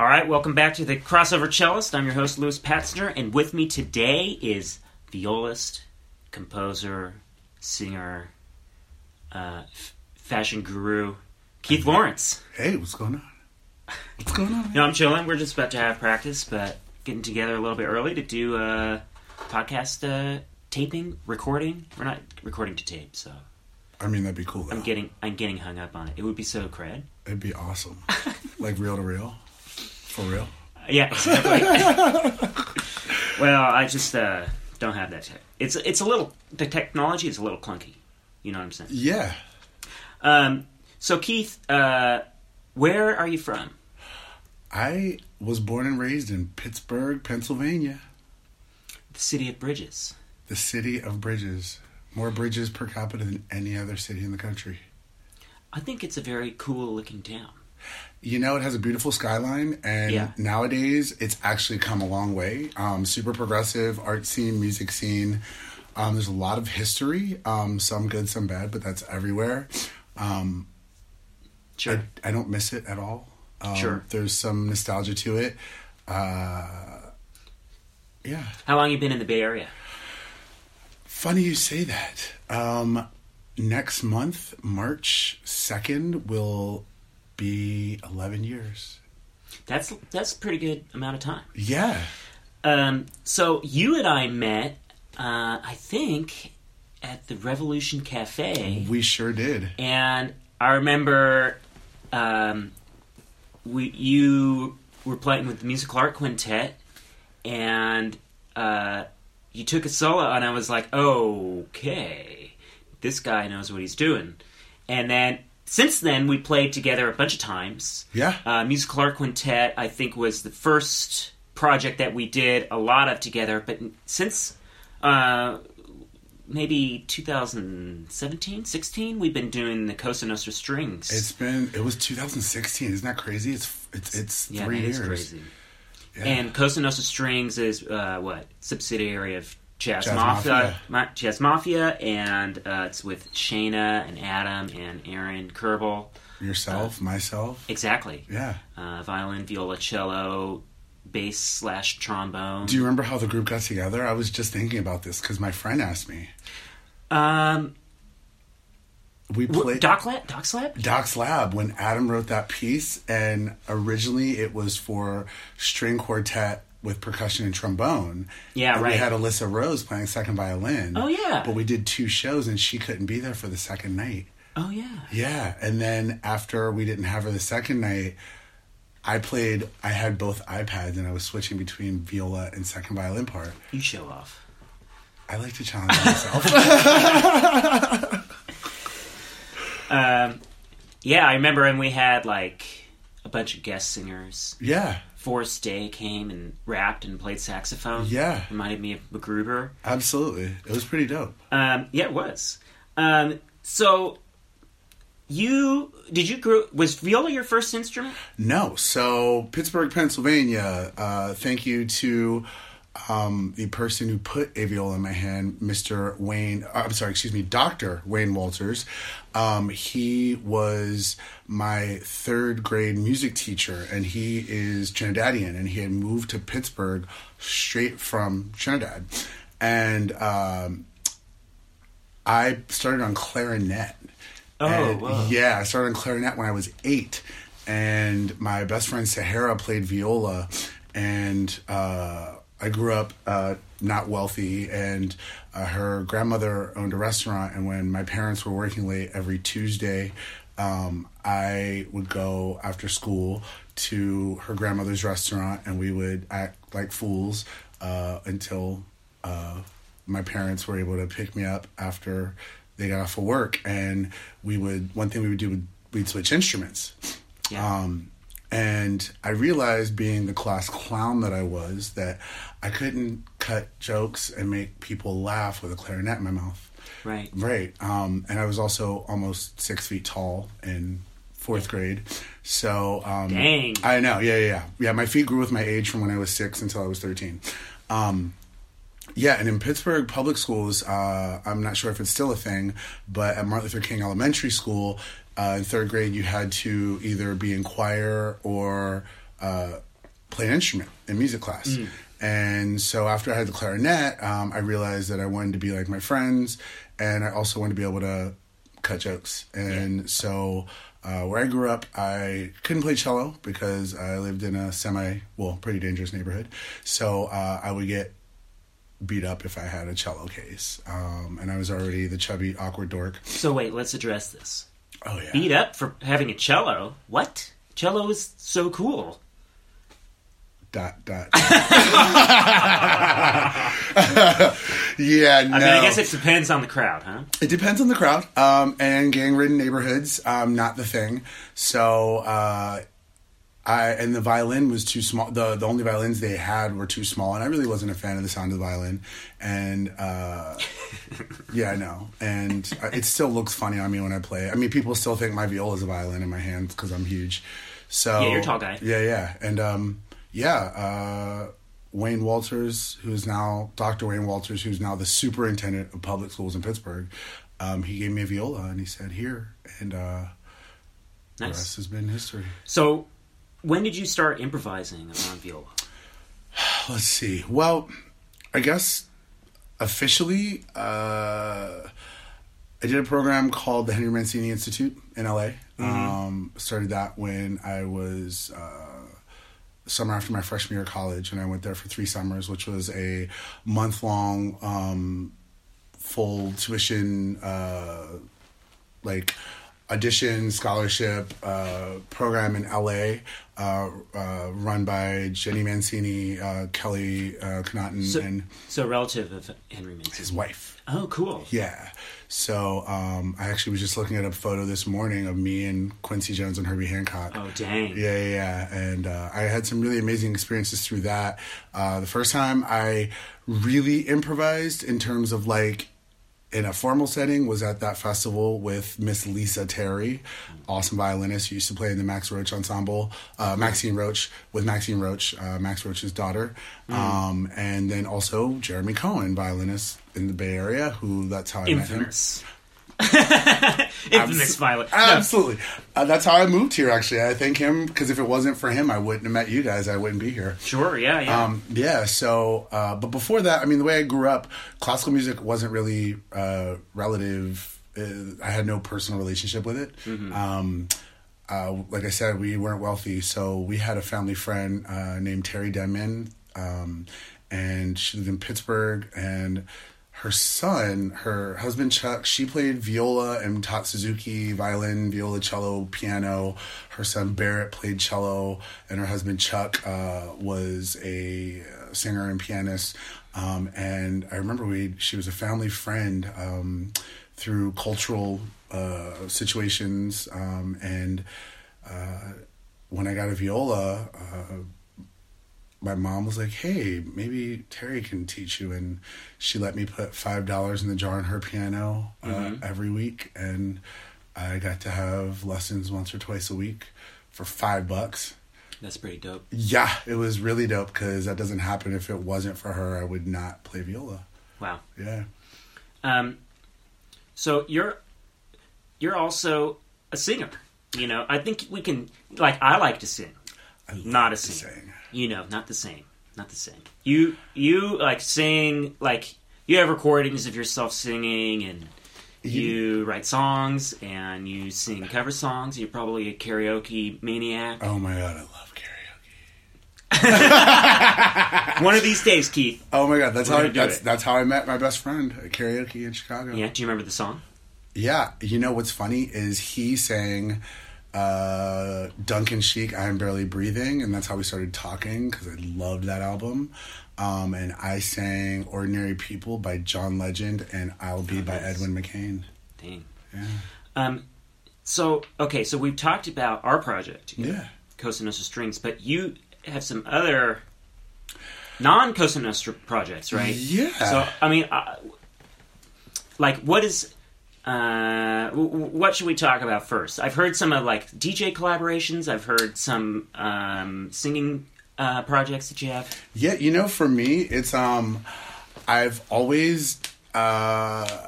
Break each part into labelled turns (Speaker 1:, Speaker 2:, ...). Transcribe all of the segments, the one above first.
Speaker 1: All right, welcome back to the Crossover Cellist. I'm your host, Louis Patzner, and with me today is violist, composer, singer, uh, f- fashion guru, Keith Lawrence.
Speaker 2: Hey, what's going on? What's going on?
Speaker 1: No, I'm chilling. We're just about to have practice, but getting together a little bit early to do a podcast uh, taping, recording. We're not recording to tape, so
Speaker 2: I mean, that'd be cool. Though.
Speaker 1: I'm getting I'm getting hung up on it. It would be so cred.
Speaker 2: It'd be awesome. like reel to reel, for real.
Speaker 1: Yeah, well, I just uh, don't have that. Tech. It's it's a little the technology is a little clunky. You know what I'm saying?
Speaker 2: Yeah,
Speaker 1: Um, so Keith, uh, where are you from?
Speaker 2: I was born and raised in Pittsburgh, Pennsylvania,
Speaker 1: The city of bridges.
Speaker 2: the city of bridges. More bridges per capita than any other city in the country.
Speaker 1: I think it's a very cool looking town.
Speaker 2: You know, it has a beautiful skyline, and
Speaker 1: Yeah.
Speaker 2: nowadays it's actually come a long way. Um, super progressive art scene, music scene. Um, there's a lot of history, um, some good, some bad, but that's everywhere. Um,
Speaker 1: Sure.
Speaker 2: I, I don't miss it at all. Um,
Speaker 1: Sure.
Speaker 2: There's some nostalgia to it. Uh, yeah.
Speaker 1: How long you been in the Bay Area?
Speaker 2: Funny you say that. Um, next month, March 2nd, will be 11 years.
Speaker 1: That's that's a pretty good amount of time.
Speaker 2: Yeah.
Speaker 1: Um, so you and I met, uh, I think, at the Revolution Cafe.
Speaker 2: We sure did.
Speaker 1: and I remember um, we you were playing with the musical art quintet, and uh, you took a solo, and I was like, okay, this guy knows what he's doing. And then since then, we played together a bunch of times.
Speaker 2: Yeah.
Speaker 1: Uh, musical art quintet, I think, was the first project that we did a lot of together. But since uh, maybe 2017, 16, we've been doing the Cosa Nostra strings.
Speaker 2: It's been, it was 2016. Isn't that crazy? It's, it's, it's
Speaker 1: yeah,
Speaker 2: three years.
Speaker 1: crazy.
Speaker 2: Yeah.
Speaker 1: And Cosa Nostra strings is uh, what subsidiary of Jazz,
Speaker 2: Jazz
Speaker 1: Mafia,
Speaker 2: Mafia.
Speaker 1: Ma- Jazz Mafia, and uh, it's with Shayna and Adam and Aaron Kierbel.
Speaker 2: Yourself, myself.
Speaker 1: Exactly.
Speaker 2: Yeah.
Speaker 1: Uh, violin, viola, cello, bass slash trombone.
Speaker 2: Do you remember how the group got together? I was just thinking about this because my friend asked me.
Speaker 1: um,
Speaker 2: We played
Speaker 1: Doc Lab? Doc's Lab?
Speaker 2: Doc's Lab when Adam wrote that piece, and originally it was for string quartet with percussion and trombone.
Speaker 1: Yeah,
Speaker 2: and
Speaker 1: right.
Speaker 2: We had Alyssa Rose playing second violin.
Speaker 1: Oh, yeah.
Speaker 2: But we did two shows, and she couldn't be there for the second night.
Speaker 1: Oh, yeah.
Speaker 2: Yeah, and then after we didn't have her the second night, I played. I had both iPads, and I was switching between viola and second violin part.
Speaker 1: You show off.
Speaker 2: I like to challenge myself.
Speaker 1: Um, yeah, I remember when we had like a bunch of guest singers.
Speaker 2: yeah,
Speaker 1: Forrest Day came and rapped and played saxophone.
Speaker 2: Yeah.
Speaker 1: reminded me of MacGruber.
Speaker 2: absolutely. It was pretty dope.
Speaker 1: Um, yeah, it was. Um, so you did you grow was viola your first instrument?
Speaker 2: No. So, Pittsburgh, Pennsylvania, uh, thank you to um, the person who put a viola in my hand, Mr. Wayne, uh, I'm sorry, excuse me, Dr. Wayne Walters. Um, he was my third grade music teacher, and he is Trinidadian, and he had moved to Pittsburgh straight from Trinidad. And um, I started on clarinet.
Speaker 1: Oh,
Speaker 2: And,
Speaker 1: wow.
Speaker 2: yeah, I started on clarinet when I was eight, and my best friend Sahara played viola, and uh, I grew up uh, not wealthy, and uh, her grandmother owned a restaurant, and when my parents were working late every Tuesday, um, I would go after school to her grandmother's restaurant, and we would act like fools uh, until uh, my parents were able to pick me up after they got off of work and we would one thing we would do would we'd switch instruments
Speaker 1: Yeah.
Speaker 2: um, and i realized being the class clown that i was that i couldn't cut jokes and make people laugh with a clarinet in my mouth.
Speaker 1: Right.
Speaker 2: right um, and i was also almost six feet tall in fourth grade. So um,
Speaker 1: Dang.
Speaker 2: i know yeah yeah yeah. Yeah my feet grew with my age from when i was six until i was 13 um, yeah, and in Pittsburgh public schools, uh, I'm not sure if it's still a thing, but at Martin Luther King Elementary School, uh, in third grade, you had to either be in choir or uh, play an instrument in music class. And so after I had the clarinet, um, I realized that I wanted to be like my friends, and I also wanted to be able to cut jokes. And so uh, where I grew up, I couldn't play cello because I lived in a semi, well, pretty dangerous neighborhood. So uh, I would get beat up if I had a cello case. Um, and I was already the chubby, awkward dork.
Speaker 1: So wait, let's address this.
Speaker 2: Oh yeah.
Speaker 1: Beat up for having a cello? What? Cello is so cool.
Speaker 2: Dot dot. yeah, no.
Speaker 1: I mean, I guess it depends on the crowd, huh?
Speaker 2: It depends on the crowd. Um, and gang-ridden neighborhoods, um, not the thing. So, uh, I and the violin was too small. The the only violins they had were too small, and I really wasn't a fan of the sound of the violin. And uh, yeah, I know. And uh, it still looks funny on me when I play. it. I mean, people still think my viola is a violin in my hands because I'm huge. So
Speaker 1: Yeah, you're a tall guy.
Speaker 2: Yeah, yeah, and um, yeah. Uh, Wayne Walters, who's now Dr. Wayne Walters, who's now the superintendent of public schools in Pittsburgh, um, he gave me a viola and he said, "Here," and uh, the rest has been history.
Speaker 1: So, when did you start improvising on viola?
Speaker 2: Let's see. Well, I guess officially, uh, I did a program called the Henry Mancini Institute in LA. Um, started that when I was uh, summer after my freshman year of college, and I went there for three summers, which was a month long um, full tuition uh, like audition scholarship uh, program in LA, uh, uh, run by Ginny Mancini, uh, Kelly uh, Connaughton,
Speaker 1: So,
Speaker 2: and
Speaker 1: so relative of Henry Mancini.
Speaker 2: his wife.
Speaker 1: Oh, cool.
Speaker 2: Yeah. So um, I actually was just looking at a photo this morning of me and Quincy Jones and Herbie Hancock.
Speaker 1: Oh, dang.
Speaker 2: Yeah, yeah, yeah. And uh, I had some really amazing experiences through that. Uh, the first time I really improvised in terms of like in a formal setting was at that festival with Miss Lisa Terry, awesome violinist. Who used to play in the Max Roach ensemble, uh, Maxine Roach with Maxine Roach, uh, Max Roach's daughter, um, and then also Jeremy Cohen, violinist in the Bay Area, who that's how I met him.
Speaker 1: Infamous. Infamous violet. No,
Speaker 2: Absolutely. Uh, that's how I moved here, actually. I thank him because if it wasn't for him, I wouldn't have met you guys. I wouldn't be here.
Speaker 1: sure, yeah, yeah.
Speaker 2: Um, yeah, so, uh, but before that, I mean, the way I grew up, classical music wasn't really uh, relative. Uh, I had no personal relationship with it. Um, uh, like I said, we weren't wealthy, so we had a family friend uh, named Terry Denman, um, and she lived in Pittsburgh, and her son, her husband Chuck, she played viola and taught Suzuki violin, viola, cello, piano. Her son Barrett played cello, and her husband Chuck uh, was a singer and pianist. Um, and I remember we she was a family friend um, through cultural uh, situations, um, and uh, when I got a viola. My mom was like, "Hey, maybe Terry can teach you," and she let me put five dollars in the jar on her piano uh, every week, and I got to have lessons once or twice a week for five bucks.
Speaker 1: That's pretty dope.
Speaker 2: Yeah, it was really dope because that doesn't happen. If it wasn't for her, I would not play viola.
Speaker 1: Wow.
Speaker 2: Yeah,
Speaker 1: Um, so you're you're also a singer. You know, I think we can like I like to sing, not a singer.
Speaker 2: sing.
Speaker 1: You know, not the same, not the same. You you like sing like you have recordings of yourself singing and you write songs and you sing cover songs. You're probably a karaoke maniac.
Speaker 2: Oh my god, I love karaoke.
Speaker 1: One of these days, Keith.
Speaker 2: Oh my god, that's how I, that's
Speaker 1: it.
Speaker 2: that's how I met my best friend at karaoke in Chicago.
Speaker 1: Yeah, do you remember the song?
Speaker 2: Yeah, you know what's funny is he sang uh, Duncan Sheik, "I'm Barely Breathing," and that's how we started talking because I loved that album. Um, and I sang "Ordinary People" by John Legend and "I'll Be" by
Speaker 1: nice.
Speaker 2: Edwin McCain.
Speaker 1: Dang.
Speaker 2: Yeah,
Speaker 1: Um, so okay, so we've talked about our project,
Speaker 2: yeah.
Speaker 1: Cosa Nostra Strings, but you have some other non Cosa Nostra projects, right?
Speaker 2: Yeah.
Speaker 1: So I mean, uh, like, what is? Uh, w- what should we talk about first? I've heard some of like DJ collaborations. I've heard some um, singing uh, projects that you have.
Speaker 2: Yeah, you know, for me, it's um, I've always uh,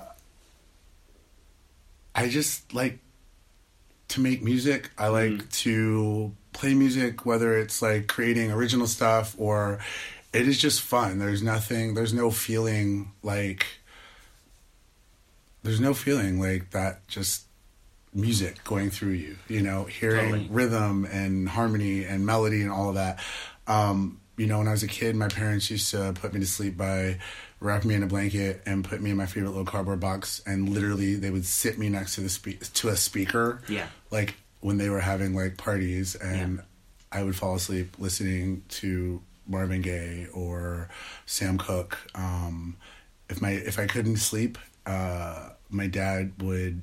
Speaker 2: I just like to make music. I like to play music, whether it's like creating original stuff or it is just fun. There's nothing, there's no feeling like, there's no feeling like that just music going through you, you know, hearing
Speaker 1: Totally.
Speaker 2: rhythm and harmony and melody and all of that. Um, you know, when I was a kid, my parents used to put me to sleep by wrap me in a blanket and put me in my favorite little cardboard box, and literally they would sit me next to the spe- to a speaker,
Speaker 1: Yeah.
Speaker 2: like when they were having like parties, and I would fall asleep listening to Marvin Gaye or Sam Cooke. Um, if my if I couldn't sleep, uh, my dad would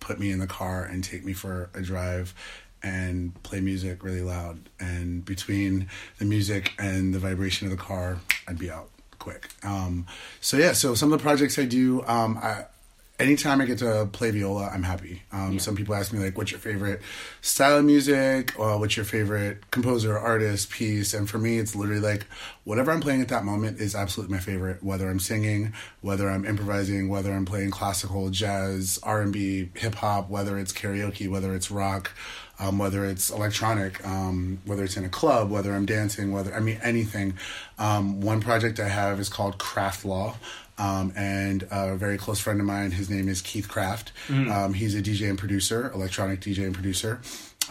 Speaker 2: put me in the car and take me for a drive and play music really loud. And between the music and the vibration of the car, I'd be out quick. Um, so yeah, so some of the projects I do, um, I, anytime I get to play viola, I'm happy. Um, Some people ask me like, "What's your favorite style of music?" or "What's your favorite composer, artist, piece?" And for me, it's literally like whatever I'm playing at that moment is absolutely my favorite. Whether I'm singing, whether I'm improvising, whether I'm playing classical, jazz, R and B, hip hop, whether it's karaoke, whether it's rock. Um, whether it's electronic, um, whether it's in a club, whether I'm dancing, whether I mean anything. Um, one project I have is called KraftLaw, um, and a very close friend of mine, his name is Keith Kraft. Um, he's a DJ and producer, electronic DJ and producer.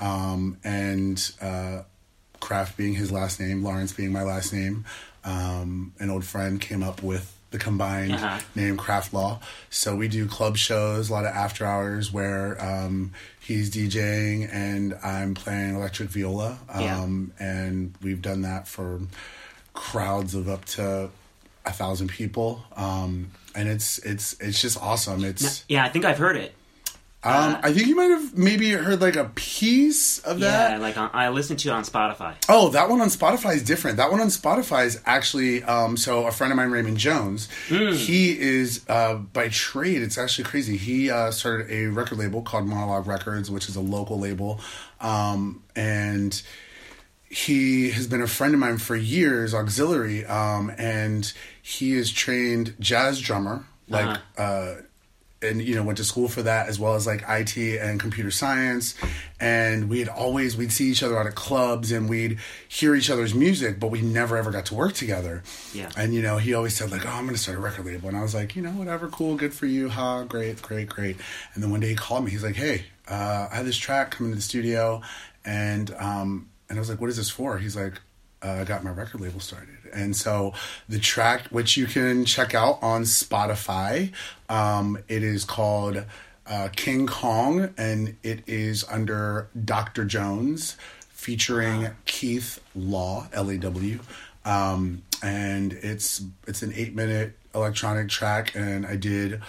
Speaker 2: Um, and uh, Kraft being his last name, Lawrence being my last name, um, an old friend came up with the combined
Speaker 1: Uh-huh.
Speaker 2: name KraftLaw. So we do club shows, a lot of after hours where um, he's DJing and I'm playing electric viola.
Speaker 1: Yeah.
Speaker 2: Um, And we've done that for crowds of up to a thousand people. Um, and it's it's it's just awesome. It's
Speaker 1: Yeah, I think I've heard it.
Speaker 2: um, I think you might have maybe heard like a piece of that.
Speaker 1: Yeah, like on, I listened to it on Spotify.
Speaker 2: Oh, that one on Spotify is different. That one on Spotify is actually um, so a friend of mine, Raymond Jones. He is uh, by trade. It's actually crazy. He uh, started a record label called Monologue Records, which is a local label, um, and he has been a friend of mine for years, auxiliary, um, and he is trained jazz drummer, like.
Speaker 1: Uh-huh.
Speaker 2: Uh, and you know went to school for that as well as like IT and computer science and we'd always we'd see each other out at clubs and we'd hear each other's music but we never ever got to work together
Speaker 1: Yeah.
Speaker 2: and you know he always said like oh I'm gonna start a record label and I was like you know whatever cool good for you ha great great great and then one day he called me he's like hey uh, I have this track coming to the studio and um and I was like what is this for he's like uh, I got my record label started. And so the track, which you can check out on Spotify, um, it is called uh, King Kong, and it is under Dr. Jones, featuring Keith Law, L A W. Um, and it's it's an eight minute electronic track, and I did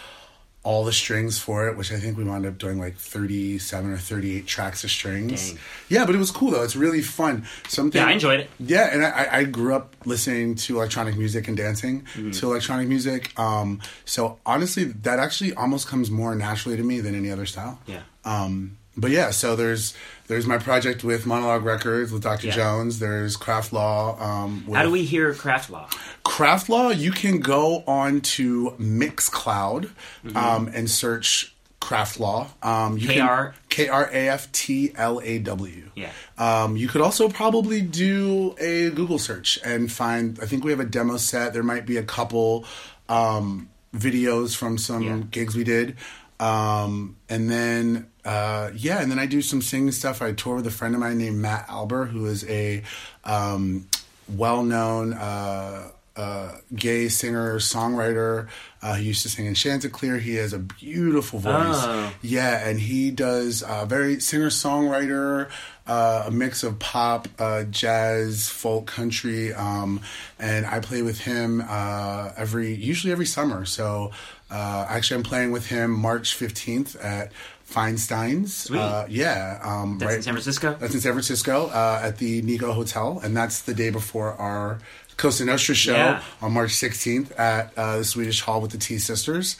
Speaker 2: all the strings for it, which I think we wound up doing like 37 or 38 tracks of strings.
Speaker 1: Dang.
Speaker 2: Yeah, but it was cool though. It's really fun. Something
Speaker 1: Yeah, I enjoyed it.
Speaker 2: Yeah, and I, I grew up listening to electronic music and dancing
Speaker 1: Mm-hmm.
Speaker 2: to electronic music. Um, so honestly, that actually almost comes more naturally to me than any other style.
Speaker 1: Yeah.
Speaker 2: Um, but yeah, so there's there's my project with Monologue Records with Dr.
Speaker 1: Yeah.
Speaker 2: Jones. There's KraftLaw. Um, with
Speaker 1: How do we hear KraftLaw?
Speaker 2: Craft Law, you can go on to Mixcloud
Speaker 1: Mm-hmm.
Speaker 2: um, and search KraftLaw. Um, you
Speaker 1: KR?
Speaker 2: K R A F T L A W.
Speaker 1: Yeah.
Speaker 2: Um, you could also probably do a Google search and find. I think we have a demo set. There might be a couple um, videos from some
Speaker 1: Yeah.
Speaker 2: gigs we did, um, and then uh, yeah, and then I do some singing stuff. I tour with a friend of mine named Matt Alber, who is a um, well-known uh, uh, gay singer songwriter. Uh, he used to sing in Chanticleer. He has a beautiful voice.
Speaker 1: Oh.
Speaker 2: Yeah, and he does uh, very singer songwriter, uh, a mix of pop, uh, jazz, folk, country, um, and I play with him uh, every usually every summer. So uh, actually, I'm playing with him March fifteenth at Feinstein's.
Speaker 1: Sweet.
Speaker 2: Uh, yeah, um,
Speaker 1: That's in San Francisco?
Speaker 2: That's in San Francisco uh, at the Nikko Hotel, and that's the day before our Cosa Nostra show
Speaker 1: Yeah.
Speaker 2: on March 16th at uh, the Swedish Hall with the T Sisters.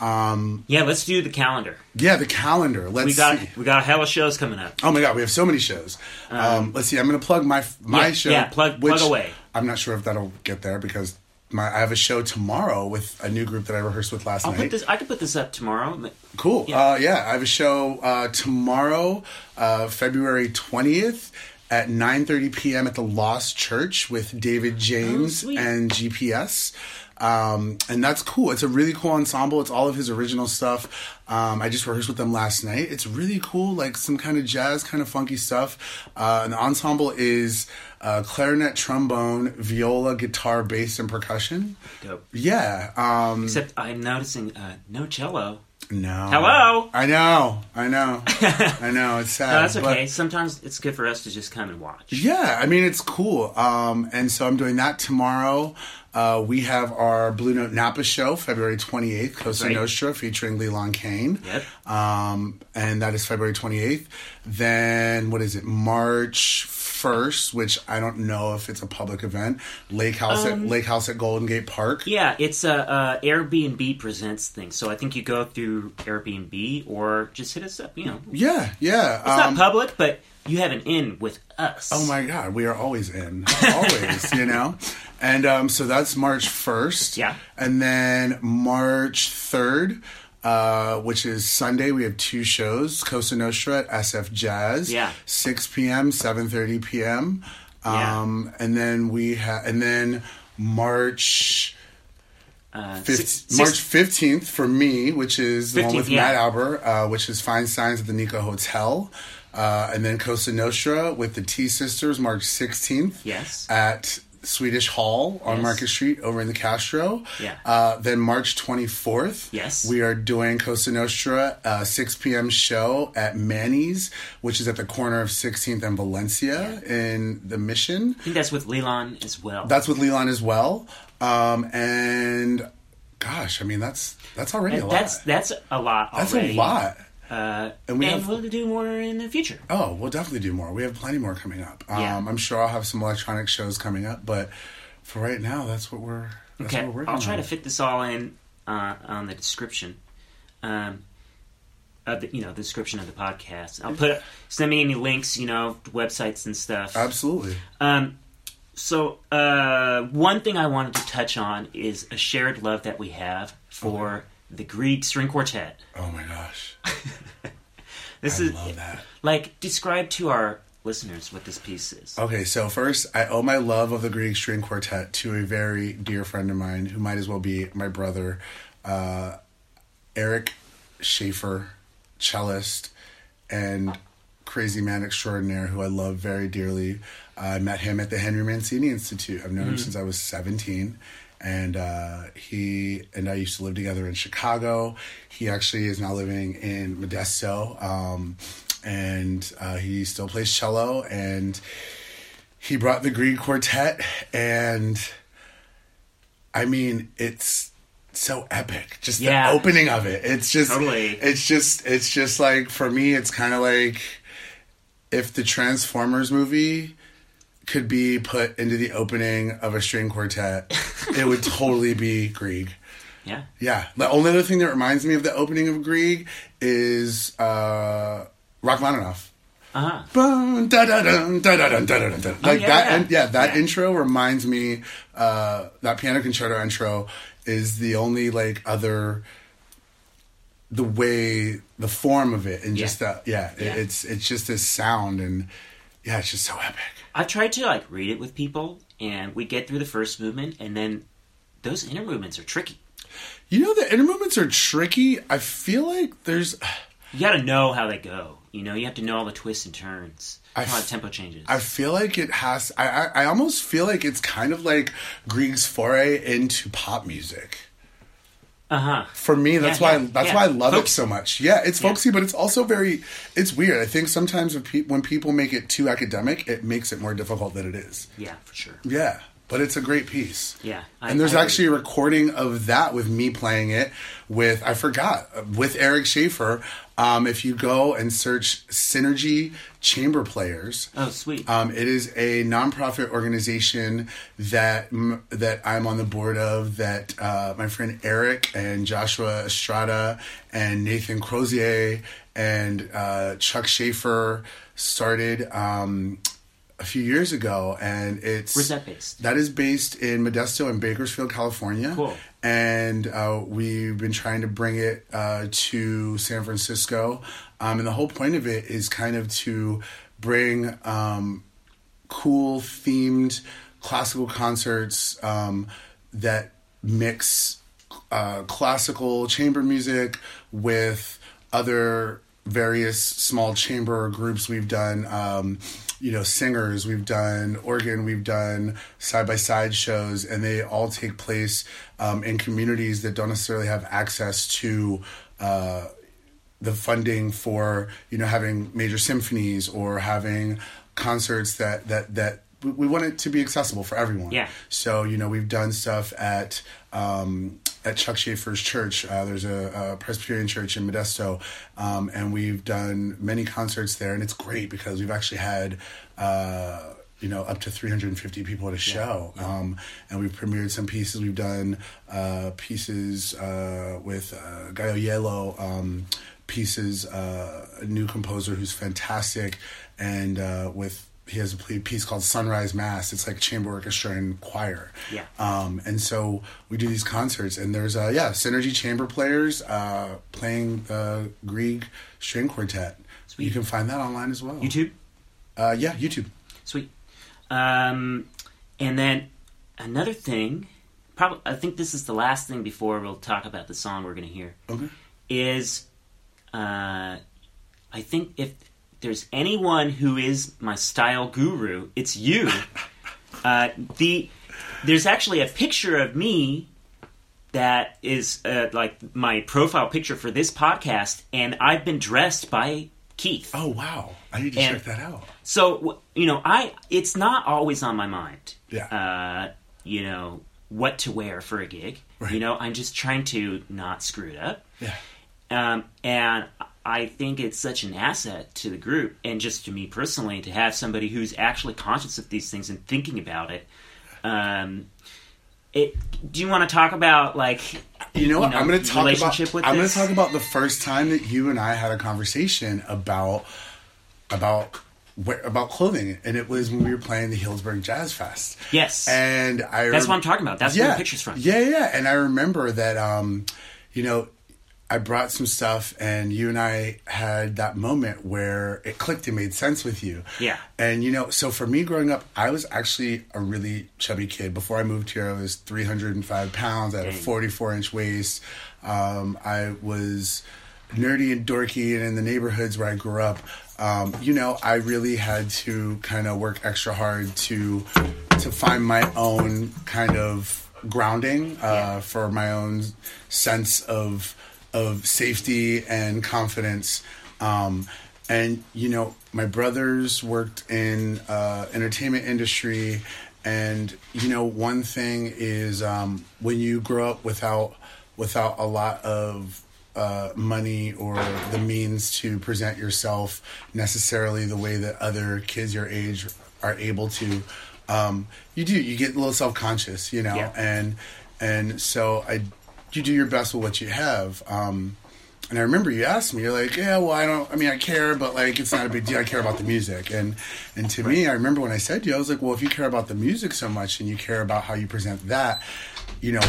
Speaker 2: Um,
Speaker 1: Yeah, let's do the calendar.
Speaker 2: yeah, the calendar. Let's
Speaker 1: We got
Speaker 2: see.
Speaker 1: we got a hell of shows coming up.
Speaker 2: Oh my god, we have so many shows. Um, let's see. I'm going to plug my my
Speaker 1: yeah,
Speaker 2: show.
Speaker 1: yeah, plug- plug away.
Speaker 2: I'm not sure if that'll get there because my I have a show tomorrow with a new group that I rehearsed with last
Speaker 1: I'll
Speaker 2: night.
Speaker 1: put this. I could put this up tomorrow.
Speaker 2: Cool.
Speaker 1: Yeah.
Speaker 2: Uh, yeah, I have a show uh, tomorrow, uh, February twentieth at nine thirty p.m. at the Lost Church with David James
Speaker 1: Oh,
Speaker 2: and GPS. Um, and that's cool. It's a really cool ensemble. It's all of his original stuff. Um, I just rehearsed with them last night. It's really cool, like some kind of jazz, kind of funky stuff. Uh, and the ensemble is uh, clarinet, trombone, viola, guitar, bass, and percussion.
Speaker 1: Dope.
Speaker 2: Yeah. Um,
Speaker 1: Except I'm noticing uh, no cello.
Speaker 2: No.
Speaker 1: Hello?
Speaker 2: I know. I know. I know. It's sad.
Speaker 1: No, that's
Speaker 2: but-
Speaker 1: okay. Sometimes it's good for us to just come and watch.
Speaker 2: yeah, I mean it's cool. Um, and so I'm doing that tomorrow. Uh, we have our Blue Note Napa show February 28th, Cosa
Speaker 1: Right.
Speaker 2: Nostra, featuring Lilan Kane.
Speaker 1: Yep.
Speaker 2: Um, and that is February 28th. Then what is it? March 1st, which I don't know if it's a public event. Lake House at Lake House at Golden Gate Park.
Speaker 1: Um, Yeah, it's a, uh Airbnb presents thing. So I think you go through Airbnb or just hit us up. You know, it's
Speaker 2: Yeah, yeah. um,
Speaker 1: not public, but you have an in with us.
Speaker 2: Oh my God, we are always in, always, you know. And um, so that's March first.
Speaker 1: Yeah.
Speaker 2: And then March third, uh, which is Sunday, we have two shows: Cosa Nostra at SF Jazz.
Speaker 1: Yeah.
Speaker 2: Six p.m., seven thirty p.m.
Speaker 1: Yeah.
Speaker 2: Um, and then we have, and then March.
Speaker 1: Uh,
Speaker 2: Fif-
Speaker 1: six-
Speaker 2: March 15th for me, which is the one with
Speaker 1: yeah.
Speaker 2: Matt Alber, uh, which is Feinstein's at the Nikko Hotel, uh, and then Cosa Nostra with the T Sisters, March sixteenth.
Speaker 1: Yes.
Speaker 2: At Swedish Hall on
Speaker 1: Yes.
Speaker 2: Market Street over in the Castro.
Speaker 1: Yeah.
Speaker 2: Uh, then March twenty fourth.
Speaker 1: Yes.
Speaker 2: We are doing Cosa Nostra, uh, six p.m. show at Manny's, which is at the corner of Sixteenth and Valencia in the Mission.
Speaker 1: I think that's with Lilan as well.
Speaker 2: That's with Lilan as well. Um, and gosh, I mean that's that's already a
Speaker 1: And
Speaker 2: lot.
Speaker 1: that's that's a lot.
Speaker 2: That's a lot.
Speaker 1: Uh,
Speaker 2: And
Speaker 1: and
Speaker 2: we
Speaker 1: we
Speaker 2: have-
Speaker 1: will do more in the future.
Speaker 2: Oh, we'll definitely do more. We have plenty more coming up. Um,
Speaker 1: Yeah.
Speaker 2: I'm sure I'll have some electronic shows coming up, but for right now, that's what we're. That's
Speaker 1: Okay,
Speaker 2: what we're working
Speaker 1: I'll try
Speaker 2: on.
Speaker 1: to fit this all in uh, on the description. Um, of the, you know, the description of the podcast. I'll put send me any links, you know, websites and stuff.
Speaker 2: Absolutely.
Speaker 1: Um, so uh, one thing I wanted to touch on is a shared love that we have for the Grieg String Quartet.
Speaker 2: Oh my gosh,
Speaker 1: This
Speaker 2: I
Speaker 1: is like describe to our listeners what this piece is.
Speaker 2: Okay, so first, I owe my love of the Grieg String Quartet to a very dear friend of mine who might as well be my brother, uh, Eric Schaefer, cellist and crazy man extraordinaire who I love very dearly. I met him at the Henry Mancini Institute. I've known him since I was 17. And uh, he and I used to live together in Chicago. He actually is now living in Modesto. Um, and uh, he still plays cello. And he brought the Grieg Quartet. And I mean, it's so epic. Just
Speaker 1: Yeah.
Speaker 2: the opening of it. It's just
Speaker 1: Totally.
Speaker 2: it's just it's just like for me it's kind of like if the Transformers movie could be put into the opening of a string quartet, it would totally be Grieg.
Speaker 1: Yeah.
Speaker 2: Yeah. The only other thing that reminds me of the opening of Grieg is uh Rachmaninoff.
Speaker 1: Uh huh.
Speaker 2: Bum, da, da, dum, da, da, dum, da, da, dum, da. Like that,
Speaker 1: yeah.
Speaker 2: and yeah, that
Speaker 1: Yeah.
Speaker 2: intro reminds me. Uh, that piano concerto intro is the only like other, the way, the form of it, and just
Speaker 1: Yeah.
Speaker 2: that. Yeah, it-
Speaker 1: Yeah.
Speaker 2: it's it's just this sound, and yeah, it's just so epic.
Speaker 1: I've tried to like read it with people, and we get through the first movement, and then those inner movements are tricky.
Speaker 2: You know, the inner movements are tricky. I feel like there's.
Speaker 1: You got to know how they go. You know, you have to know all the twists and turns,
Speaker 2: I f-
Speaker 1: tempo changes.
Speaker 2: I feel like it has. I, I I almost feel like it's kind of like Grieg's foray into pop music.
Speaker 1: Uh huh.
Speaker 2: For me, that's
Speaker 1: Yeah,
Speaker 2: why
Speaker 1: yeah,
Speaker 2: that's
Speaker 1: yeah.
Speaker 2: why I love it so much. Yeah, it's folksy, but it's also very. It's weird. I think sometimes when, pe- when people make it too academic, it makes it more difficult than it is.
Speaker 1: Yeah, for sure.
Speaker 2: Yeah, but it's a great piece.
Speaker 1: Yeah, I-
Speaker 2: and there's
Speaker 1: I
Speaker 2: actually a recording of that with me playing it with I forgot with Eric Schaefer. Um, if you go and search Synergy Chamber Players,
Speaker 1: Oh, sweet.
Speaker 2: um, it is a nonprofit organization that m- that I'm on the board of. That uh, my friend Eric and Joshua Estrada and Nathan Crozier and uh, Chuck Schaefer started. Um, a few years ago, and it's
Speaker 1: Where's that based?
Speaker 2: That is based in Modesto and Bakersfield, California.
Speaker 1: Cool.
Speaker 2: And uh, we've been trying to bring it uh, to San Francisco, um, and the whole point of it is kind of to bring um, cool themed classical concerts um, that mix uh, classical chamber music with other various small chamber groups we've done um, you know singers we've done organ we've done side by side shows and they all take place um, in communities that don't necessarily have access to uh, the funding for you know having major symphonies or having concerts that that that we- want it to be accessible for everyone.
Speaker 1: Yeah.
Speaker 2: So you know we've done stuff at um, at Chuck Schaefer's church. Uh, there's a, a Presbyterian church in Modesto, um, and we've done many concerts there, and it's great because we've actually had. Uh, you know, up to 350 people at a show. Um, and we've premiered some pieces. We've done uh, pieces uh, with uh, Yellow, um, pieces, uh, a new composer who's fantastic, and uh, with he has a piece called Sunrise Mass. It's like chamber orchestra and choir.
Speaker 1: Yeah.
Speaker 2: Um, and so we do these concerts, and there's uh, yeah synergy chamber players uh, playing the Grieg string quartet.
Speaker 1: Sweet.
Speaker 2: You can find that online as well.
Speaker 1: YouTube.
Speaker 2: Uh, yeah, YouTube.
Speaker 1: Sweet. Um, and then another thing, probably I think this is the last thing before we'll talk about the song we're going to hear.
Speaker 2: Okay.
Speaker 1: Is uh, I think if there's anyone who is my style guru, it's you. uh, the there's actually a picture of me that is uh, like my profile picture for this podcast, and I've been dressed by Keith.
Speaker 2: Oh wow! I need to
Speaker 1: And-
Speaker 2: check that out.
Speaker 1: So you know, I it's not always on my mind.
Speaker 2: Yeah.
Speaker 1: Uh, you know what to wear for a gig.
Speaker 2: Right.
Speaker 1: You know, I'm just trying to not screw it up.
Speaker 2: Yeah.
Speaker 1: Um, and I think it's such an asset to the group, and just to me personally, to have somebody who's actually conscious of these things and thinking about it. Um, it. Do you want to talk about like
Speaker 2: You know what?
Speaker 1: know,
Speaker 2: I'm going to talk about. I'm going to talk about the first time that you and I had a conversation about about where, about clothing, and it was when we were playing the Healdsburg Jazz Fest.
Speaker 1: Yes.
Speaker 2: and I
Speaker 1: That's
Speaker 2: rem-
Speaker 1: what I'm talking about. That's
Speaker 2: yeah,
Speaker 1: where the picture's from.
Speaker 2: Yeah, yeah, and I remember that. Um, you know, I brought some stuff, and you and I had that moment where it clicked and made sense with you.
Speaker 1: Yeah.
Speaker 2: And you know, so for me growing up, I was actually a really chubby kid. Before I moved here, I was 305 pounds. I had a 44 inch waist. Um, I was nerdy and dorky, and in the neighborhoods where I grew up, um, you know, I really had to kind of work extra hard to to find my own kind of grounding uh,
Speaker 1: Yeah.
Speaker 2: for my own sense of of safety and confidence. Um, and you know, my brothers worked in uh, entertainment industry, and you know, one thing is um, when you grow up without without a lot of uh, money or the means to present yourself necessarily the way that other kids your age are able to. Um, you do. You get a little self conscious, you know,
Speaker 1: Yeah.
Speaker 2: and and so I, you do your best with what you have. Um, and I remember you asked me, you're like, yeah, well, I don't. I mean, I care, but like, it's not a big deal. I care about the music, and and to me, I remember when I said to you, I was like, well, if you care about the music so much and you care about how you present that, you know,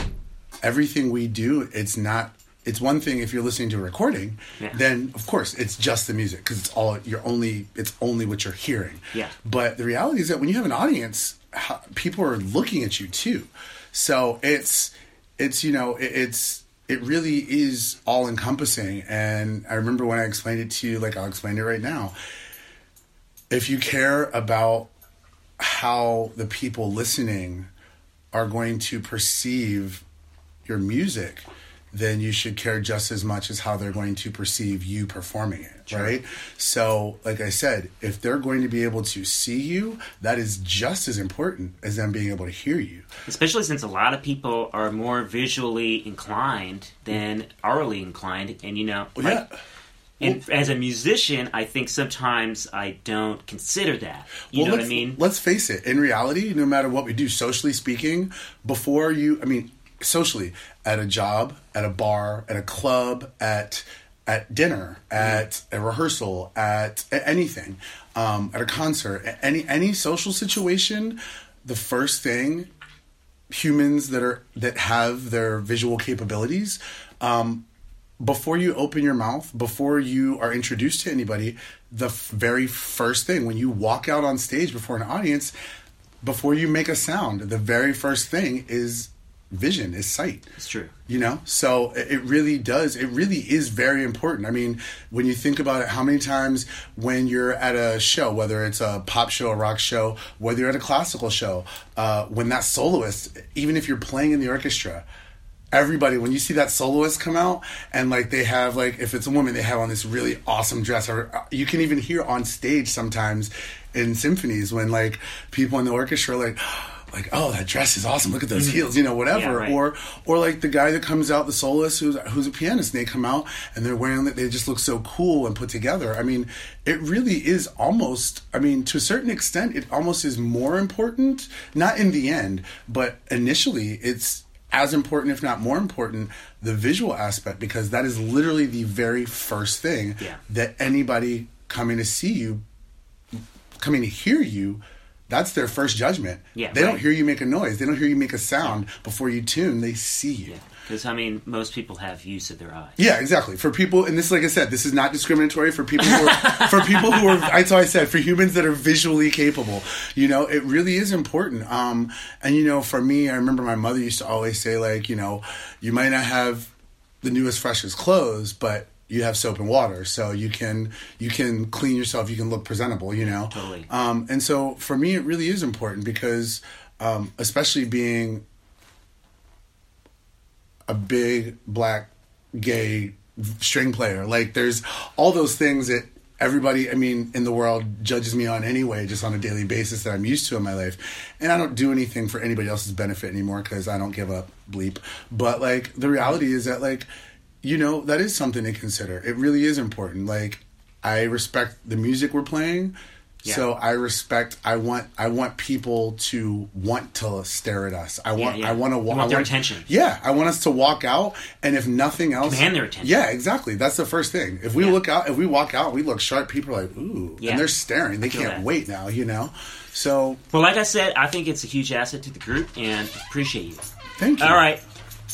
Speaker 2: everything we do, it's not. It's one thing if you're listening to a recording,
Speaker 1: Yeah.
Speaker 2: then of course it's just the music because it's all you're only it's only what you're hearing.
Speaker 1: Yeah.
Speaker 2: But the reality is that when you have an audience, people are looking at you too. So it's it's you know it, it's it really is all encompassing. And I remember when I explained it to you, like I'll explain it right now. If you care about how the people listening are going to perceive your music, then you should care just as much as how they're going to perceive you performing it, right? So, like I said, if they're going to be able to see you, that is just as important as them being able to hear you.
Speaker 1: especially since a lot of people are more visually inclined than aurally inclined and you know
Speaker 2: Well,
Speaker 1: like,
Speaker 2: yeah.
Speaker 1: and as a musician i think sometimes i don't consider that you know what i mean
Speaker 2: Let's face it. In reality, no matter what we do, socially speaking, before you, I mean, socially, at a job, at a bar, at a club, at at dinner, at a rehearsal, at, at anything, um, at a concert, a- any any social situation, the first thing humans that are that have their visual capabilities um, before you open your mouth before you are introduced to anybody the f- very first thing when you walk out on stage before an audience before you make a sound the very first thing is vision is sight.
Speaker 1: It's true.
Speaker 2: you know? So it really does it really is very important. I mean when you think about it how many times when you're at a show whether it's a pop show a rock show whether you're at a classical show uh, when that soloist even if you're playing in the orchestra everybody when you see that soloist come out and like they have like if it's a woman they have on this really awesome dress or uh, you can even hear on stage sometimes in symphonies when like people in the orchestra are like like oh that dress is awesome look at those mm-hmm. heels you know whatever
Speaker 1: Yeah, right.
Speaker 2: or or like the guy that comes out the soloist who's who's a pianist and they come out and they're wearing they just look so cool and put together i mean it really is almost i mean to a certain extent it almost is more important not in the end but initially it's as important if not more important the visual aspect because that is literally the very first thing
Speaker 1: Yeah.
Speaker 2: that anybody coming to see you coming to hear you that's their first judgment
Speaker 1: Yeah,
Speaker 2: they don't hear you make a noise they don't hear you make a sound before you tune they see you
Speaker 1: Because I mean, most people have use of their eyes.
Speaker 2: yeah, exactly. For people, and this, like I said, this is not discriminatory for people who are, for people who are, that's why I said, for humans that are visually capable. You know, it really is important. Um, and you know, for me, I remember my mother used to always say, like, you know, you might not have the newest, freshest clothes, but you have soap and water, so you can you can clean yourself, you can look presentable. You know,
Speaker 1: Totally.
Speaker 2: Um, and so for me, it really is important because, um, especially being a big black gay string player. Like there's all those things that everybody I mean in the world judges me on anyway just on a daily basis that I'm used to in my life. And I don't do anything for anybody else's benefit anymore cuz I don't give up bleep. But like the reality is that like you know that is something to consider. It really is important. Like I respect the music we're playing.
Speaker 1: Yeah.
Speaker 2: So I respect. I want. I want people to want to stare at us. I want.
Speaker 1: yeah.
Speaker 2: I want to.
Speaker 1: You want their attention.
Speaker 2: Yeah, I want us to walk out, and if nothing else,
Speaker 1: Command their attention.
Speaker 2: Yeah, exactly. That's the first thing. If we
Speaker 1: Yeah.
Speaker 2: look out, if we walk out, we look sharp. People are like, ooh,
Speaker 1: Yeah.
Speaker 2: and they're staring. They can't
Speaker 1: that.
Speaker 2: wait now. You know. So
Speaker 1: Well, like I said, I think it's a huge asset to the group, and appreciate you.
Speaker 2: thank you.
Speaker 1: All right,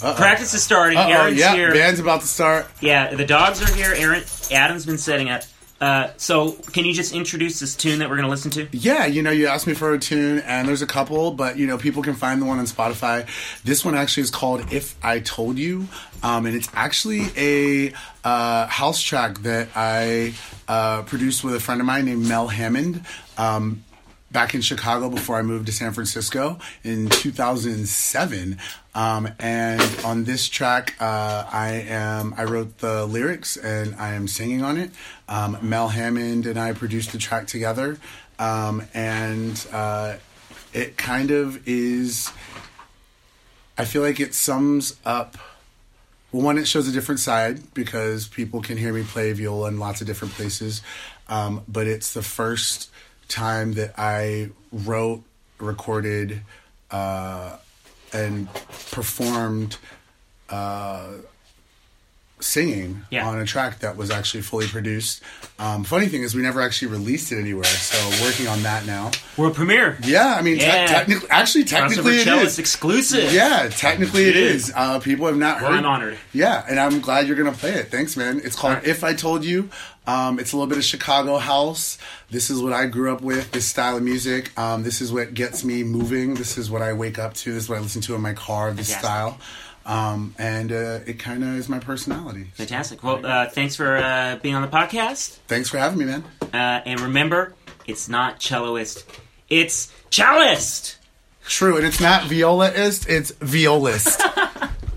Speaker 2: Uh-oh.
Speaker 1: practice is starting.
Speaker 2: Uh-oh,
Speaker 1: Aaron's
Speaker 2: yeah,
Speaker 1: here.
Speaker 2: band's about to start.
Speaker 1: Yeah, the dogs are here. Aaron, Adam's been setting up. Uh, so, can you just introduce this tune that we're going to listen to?
Speaker 2: Yeah, you know, you asked me for a tune, and there's a couple, but you know, people can find the one on Spotify. This one actually is called "If I Told You," um, and it's actually a uh, house track that I uh, produced with a friend of mine named Mel Hammond. Um, Back in Chicago before I moved to San Francisco in 2007, um, and on this track, uh, I am I wrote the lyrics and I am singing on it. Um, Mel Hammond and I produced the track together, um, and uh, it kind of is. I feel like it sums up. Well, one, it shows a different side because people can hear me play viola in lots of different places. Um, but it's the first time that I wrote, recorded, uh, and performed uh, singing
Speaker 1: Yeah.
Speaker 2: on a track that was actually fully produced. Um, funny thing is, we never actually released it anywhere, so working on that now.
Speaker 1: World premiere.
Speaker 2: Yeah, I mean, te-
Speaker 1: Yeah.
Speaker 2: technically, actually, technically, it is.
Speaker 1: exclusive.
Speaker 2: Yeah, technically it is. Uh, people have not
Speaker 1: Well,
Speaker 2: heard.
Speaker 1: I'm honored.
Speaker 2: Yeah, and I'm glad you're gonna play it. Thanks, man. It's called
Speaker 1: All right.
Speaker 2: "If I Told You." Um, it's a little bit of Chicago house. This is what I grew up with. This style of music. Um, this is what gets me moving. This is what I wake up to. This is what I listen to in my car. This
Speaker 1: Fantastic.
Speaker 2: style, um, and uh, it kind of is my personality.
Speaker 1: Fantastic. Well, uh, thanks for uh, being on the podcast.
Speaker 2: Thanks for having me, man.
Speaker 1: Uh, and remember, it's not celloist, it's cellist.
Speaker 2: True, and it's not violaist. It's violist.